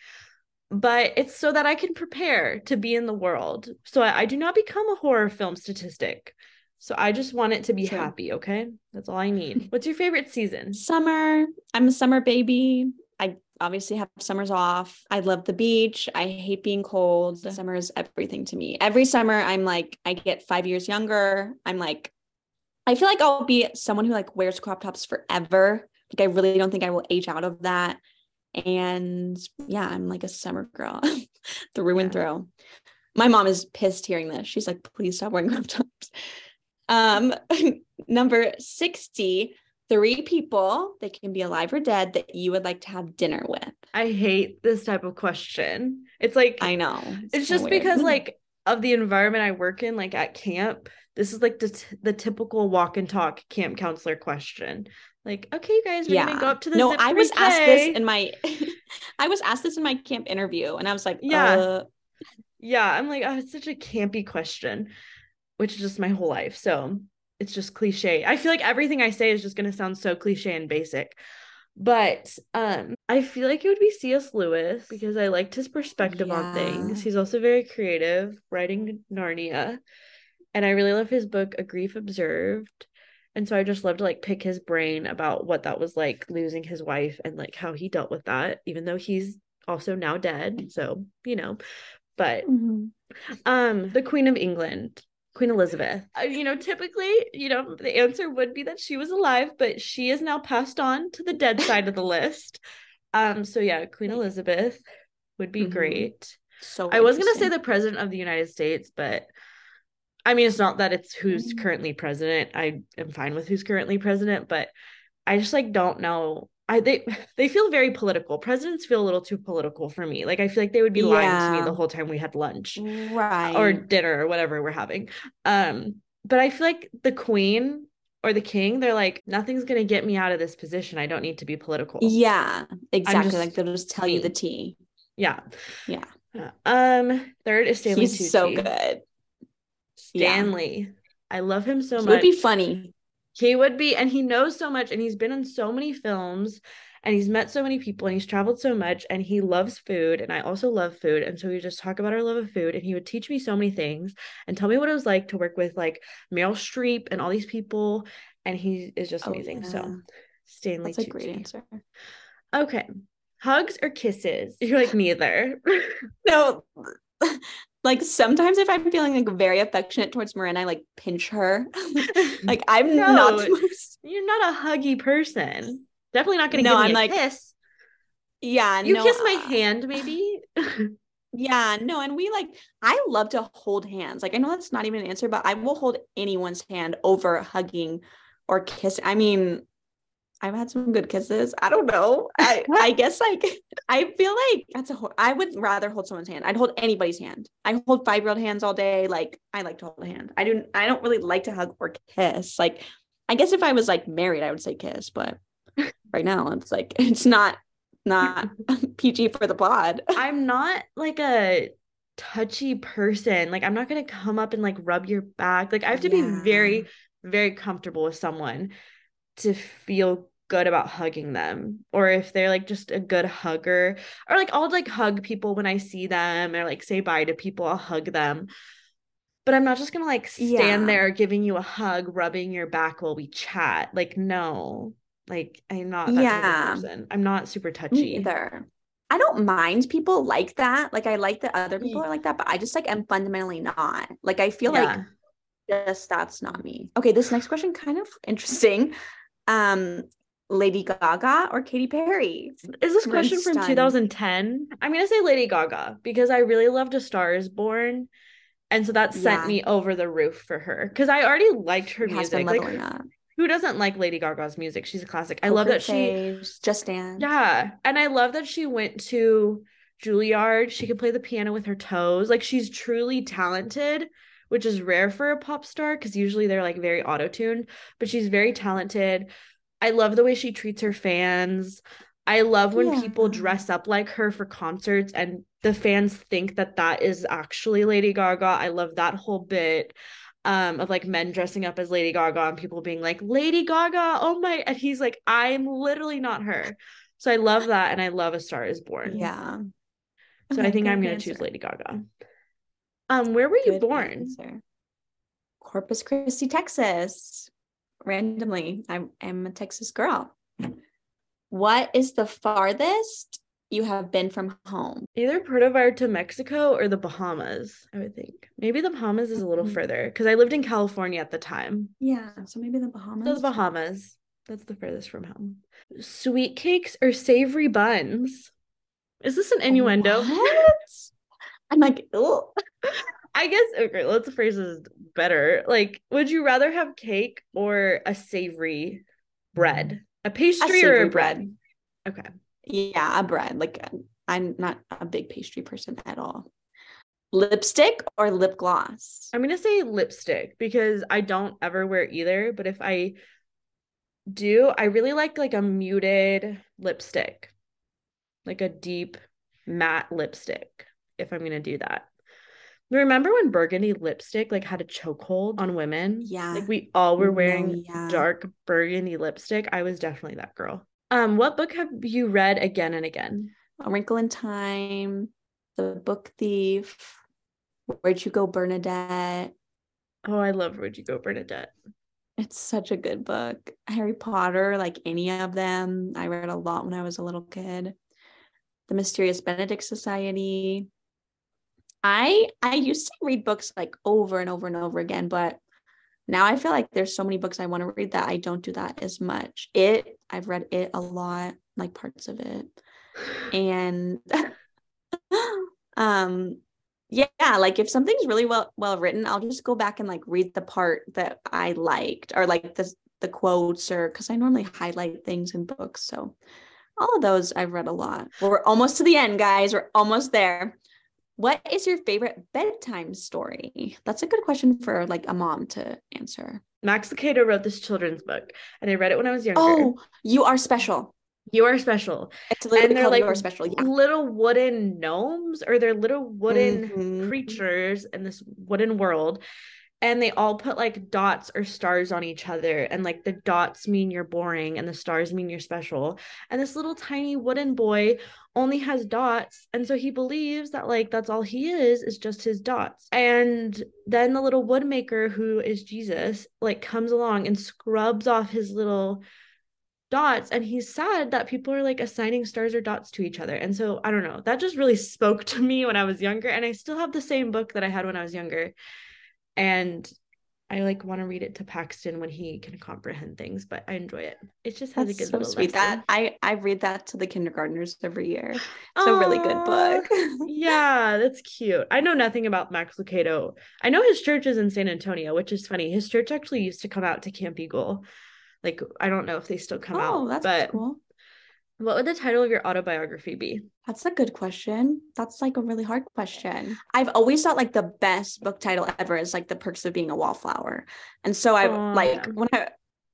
but it's so that I can prepare to be in the world. So I, I do not become a horror film statistic. So I just want it to be happy. Okay. That's all I need. [LAUGHS] What's your favorite season? Summer. I'm a summer baby. I obviously have summers off. I love the beach. I hate being cold. Summer is everything to me. Every summer, I'm like, I get five years younger. I'm like, I feel like I'll be someone who like wears crop tops forever. Like I really don't think I will age out of that. And yeah, I'm like a summer girl [LAUGHS] through yeah. and through. My mom is pissed hearing this. She's like, please stop wearing crop tops. Um, [LAUGHS] number 60, three people that can be alive or dead that you would like to have dinner with. I hate this type of question. It's like I know. It's, it's just weird. because [LAUGHS] like of the environment I work in, like at camp, this is like the t- the typical walk and talk camp counselor question. Like, okay, you guys, we're yeah. gonna go up to the no. I was asked this in my, [LAUGHS] I was asked this in my camp interview, and I was like, yeah, uh... yeah. I'm like, oh, it's such a campy question, which is just my whole life. So it's just cliche. I feel like everything I say is just gonna sound so cliche and basic. But um I feel like it would be C.S. Lewis because I liked his perspective yeah. on things. He's also very creative, writing Narnia and I really love his book A Grief Observed. And so I just love to like pick his brain about what that was like losing his wife and like how he dealt with that, even though he's also now dead. So, you know, but mm-hmm. um the Queen of England, Queen Elizabeth. Uh, you know, typically, you know, the answer would be that she was alive, but she is now passed on to the dead side of the list. Um, so yeah, Queen Elizabeth would be mm-hmm. great. So I was gonna say the president of the United States, but I mean, it's not that it's who's mm-hmm. currently president. I am fine with who's currently president, but I just like don't know. I they [LAUGHS] they feel very political. Presidents feel a little too political for me. Like I feel like they would be lying to me the whole time we had lunch, right, or dinner or whatever we're having. Um, but I feel like the queen or the king, they're like, nothing's gonna get me out of this position. I don't need to be political. Yeah, exactly. Like they'll just tell me. you the tea. Yeah, yeah. Um, third is Stanley. He's Tucci. so good. Stanley. Yeah. I love him so he much. Would be funny. He would be, and he knows so much, and he's been in so many films, and he's met so many people, and he's traveled so much, and he loves food, and I also love food, and so we just talk about our love of food, and he would teach me so many things, and tell me what it was like to work with like Meryl Streep and all these people, and he is just oh, amazing. Yeah. So, Stanley, that's a great answer. Okay, hugs or kisses? [LAUGHS] You're like neither. [LAUGHS] no [LAUGHS] like sometimes if I'm feeling like very affectionate towards Marin, I like pinch her. [LAUGHS] like I'm no, not. [LAUGHS] You're not a huggy person. Definitely not gonna no, give me I'm a like, kiss. Yeah, you no, kiss my uh, hand, maybe. [LAUGHS] yeah, no, and we like I love to hold hands. Like I know that's not even an answer, but I will hold anyone's hand over hugging or kissing. I mean, I've had some good kisses. I don't know. I I [LAUGHS] guess like [LAUGHS] I feel like that's a. I would rather hold someone's hand. I'd hold anybody's hand. I hold five year old hands all day. Like I like to hold a hand. I do. I don't really like to hug or kiss. Like I guess if I was like married, I would say kiss. But right now, it's like [LAUGHS] it's not not PG for the pod. I'm not like a touchy person. Like I'm not gonna come up and like rub your back. Like I have to yeah. be very very comfortable with someone to feel good about hugging them or if they're like just a good hugger or like I'll like hug people when I see them or like say bye to people I'll hug them but I'm not just gonna like stand Yeah. there giving you a hug rubbing your back while we chat like no like I'm not that Yeah. person I'm not super Me touchy either. I don't mind people like that. Like I like that other people are like that, but I just like am fundamentally not. Like I feel like yeah just that's not me. Okay, this next question kind of interesting. Um, Lady Gaga or Katy Perry? Is this I'm question from 2010? I'm gonna say Lady Gaga because I really loved A Star Is Born. And so that sent Yeah. me over the roof for her. Because I already liked her It music. Like up. who doesn't like Lady Gaga's music? She's a classic. I love that she Just Dance. Yeah. And I love that she went to Juilliard. She could play the piano with her toes. Like she's truly talented, which is rare for a pop star because usually they're like very auto-tuned, but she's very talented. I love the way she treats her fans. I love when people dress up like her for concerts and the fans think that that is actually Lady Gaga. I love that whole bit um of like men dressing up as Lady Gaga and people being like Lady Gaga, oh my and he's like I'm literally not her. So I love that and I love A Star is Born. Yeah. So I think I'm going to choose Lady Gaga. Um where were you Good born? answer. Corpus Christi, Texas. Randomly, I am a Texas girl. What is the farthest you have been from home? Either Puerto Vallarta Mexico or the Bahamas, I would think. Maybe the Bahamas is a little Mhm. further because I lived in California at the time. Yeah, so maybe the Bahamas. So the Bahamas. That's the furthest from home. Sweet cakes or savory buns? Is this an innuendo? What? [LAUGHS] I'm like, oh, [LAUGHS] I guess okay, let's phrase this better. Like, would you rather have cake or a savory bread? A a pastry or a bread? bread. Okay. Yeah, a bread. Like I'm not a big pastry person at all. Lipstick or lip gloss? I'm gonna say lipstick because I don't ever wear either, but if I do, I really like like a muted lipstick, like a deep matte lipstick, if I'm gonna do that. Remember when burgundy lipstick like had a chokehold on women? Yeah. Like we all were No, wearing yeah. dark burgundy lipstick. I was definitely that girl. Um, what book have you read again and again? A Wrinkle in Time, The Book Thief, Where'd You Go, Bernadette? Oh, I love Where'd You Go, Bernadette. It's such a good book. Harry Potter, like any of them. I read a lot when I was a little kid. The Mysterious Benedict Society. I I used to read books like over and over and over again, but now I feel like there's so many books I want to read that I don't do that as much. It I've read it a lot, like parts of it. And [LAUGHS] um yeah, like if something's really well well written, I'll just go back and like read the part that I liked or like the the quotes or because I normally highlight things in books. So all of those I've read a lot. We're almost to the end, guys. We're almost there. What is your favorite bedtime story? That's a good question for like a mom to answer. Max Lucado wrote this children's book, and I read it when I was younger. Oh, you are special. You are special. It's And they're like Special. Yeah. little wooden gnomes, or they're little wooden Mhm. creatures in this wooden world. And they all put like dots or stars on each other. And like the dots mean you're boring, and the stars mean you're special. And this little tiny wooden boy only has dots. And so he believes that like that's all he is, is just his dots. And then the little woodmaker, who is Jesus, like comes along and scrubs off his little dots and he's sad that people are like assigning stars or dots to each other and so i don't know that just really [LAUGHS] spoke to me when i was younger and i still have the same book that i had when i was younger and i like want to read it to paxton when he can comprehend things but i enjoy it it just has That's a good so little sweet. lesson. That I I read that to the kindergartners every year. It's a really good book. [LAUGHS] yeah that's cute i know nothing about max lucado i know his church is in san antonio which is funny his church actually used to come out to camp eagle like i don't know if they still come oh, out Oh, that's but cool. What would the title of your autobiography be That's a good question. That's like a really hard question. I've always thought like the best book title ever is like The Perks of Being a Wallflower. And so I Aw, like yeah. when I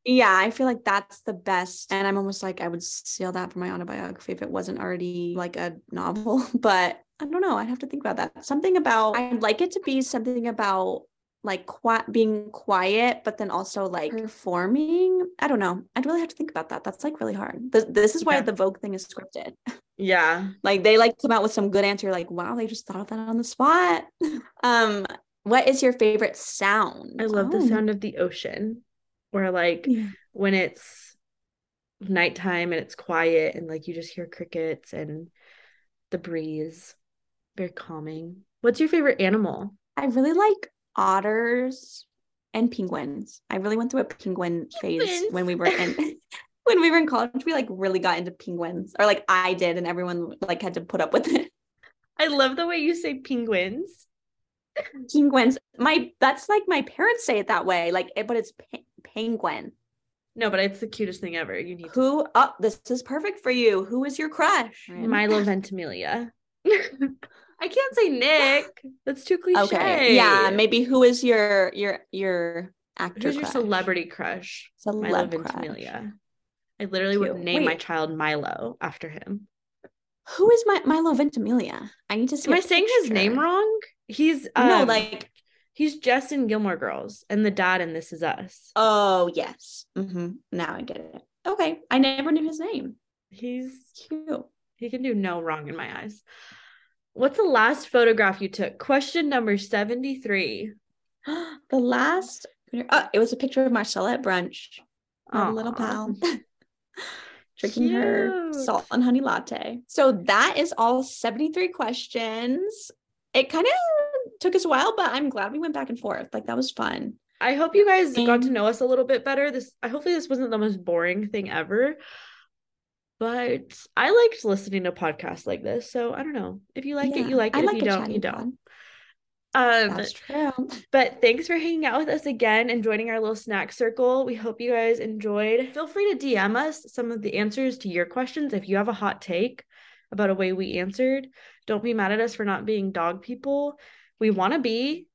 yeah, I feel like that's the best. And I'm almost like I would seal that for my autobiography if it wasn't already like a novel. [LAUGHS] But I don't know. I'd have to think about that. Something about I'd like it to be something about like qui- being quiet, but then also like performing. I don't know. I'd really have to think about that. That's like really hard. This, this is why Yeah. the Vogue thing is scripted. Yeah. [LAUGHS] Like they like come out with some good answer. Like wow, they just thought of that on the spot. [LAUGHS] um, what is your favorite sound? I love the Oh, sound of the ocean or like yeah. when it's nighttime and it's quiet and like you just hear crickets and the breeze. Very calming. What's your favorite animal? I really like otters and penguins. I really went through a penguin phase Penguins. when we were in [LAUGHS] when we were in college. We like really got into penguins, or like I did, and everyone like had to put up with it. [LAUGHS] I love the way you say penguins. Penguins. My that's like my parents say it that way. Like, it, but it's pe- penguin. No, but it's the cutest thing ever. You need to Who? Oh, this is perfect for you. Who is your crush? Milo [LAUGHS] Ventimiglia. I can't say Nick. That's too cliche. Okay. Yeah. Maybe who is your your your actor? Who's your crush? celebrity crush? Milo Celeb crush. Ventimiglia. I literally would Cute. name my child Milo after him. Who is my Milo Ventimiglia? I need to see. Am I saying his name wrong? He's no, um, like he's Jess in Gilmore Girls and the dad in This Is Us. oh yes. Mm-hmm. Now I get it. Okay, I never knew his name. He's Cute. he can do no wrong in my eyes. What's the last photograph you took? Question number 73. [GASPS] the last. Oh, it was a picture of Marcella at brunch. Our little pal. [LAUGHS] Drinking her salt and honey latte. So that is all 73 questions. It kind of took us a while, but I'm glad we went back and forth. Like that was fun. I hope you guys got to know us a little bit better. This I hopefully this wasn't the most boring thing ever. But I liked listening to podcasts like this. So I don't know. If you like it, you like it. I like if you don't, you don't. Um That's true. [LAUGHS] but thanks for hanging out with us again and joining our little snack circle. We hope you guys enjoyed. Feel free to DM us some of the answers to your questions if you have a hot take about a way we answered. Don't be mad at us for not being dog people. We want to be.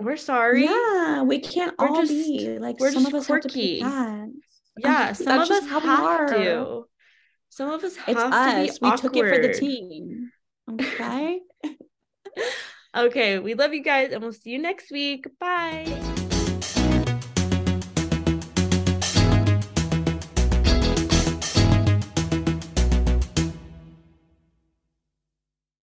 We're sorry. Yeah, we can't We're all just- be like we're some just of us have to quirky. be. Yeah, [LAUGHS] some That's of us have to. Some of us have It's to us. We took it for the team. [LAUGHS] Okay. Okay, we love you guys and we'll see you next week. Bye.